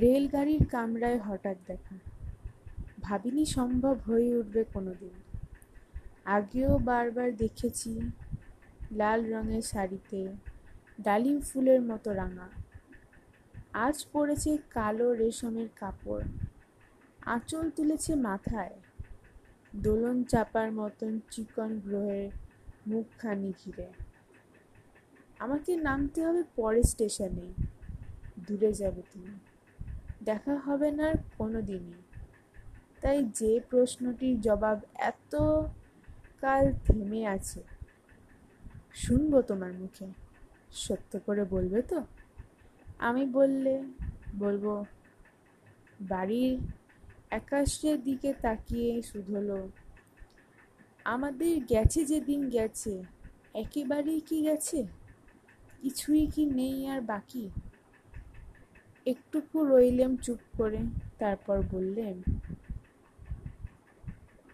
রেলগাড়ির কামরায় হঠাৎ দেখা। ভাবিনি সম্ভব হয়ে উঠবে কোনোদিন। আগেও বারবার দেখেছি লাল রঙের শাড়িতে ডালিম ফুলের মতো রাঙা। আজ পড়েছে কালো রেশমের কাপড়। আঁচল তুলেছে মাথায়। দোলন চাপার মতন চিকন গ্রহের মুখখানি ঘিরে। আমাকে নামতে হবে পরের স্টেশনে। দূরে যাবে তুমি দেখা হবে না আর কোনো দিনই। তাই যে প্রশ্নটির জবাব এত কাল থেমে আছে, শুনব তোমার মুখে। সত্য করে বলবে তো? আমি বললে, বলব, বাড়ির আকাশের দিকে তাকিয়ে শুধলো, আমাদের গেছে যেদিন গেছে, একেবারেই কি গেছে? কিছুই কি নেই আর বাকি? একটুকু রইলেম চুপ করে তারপর বললেন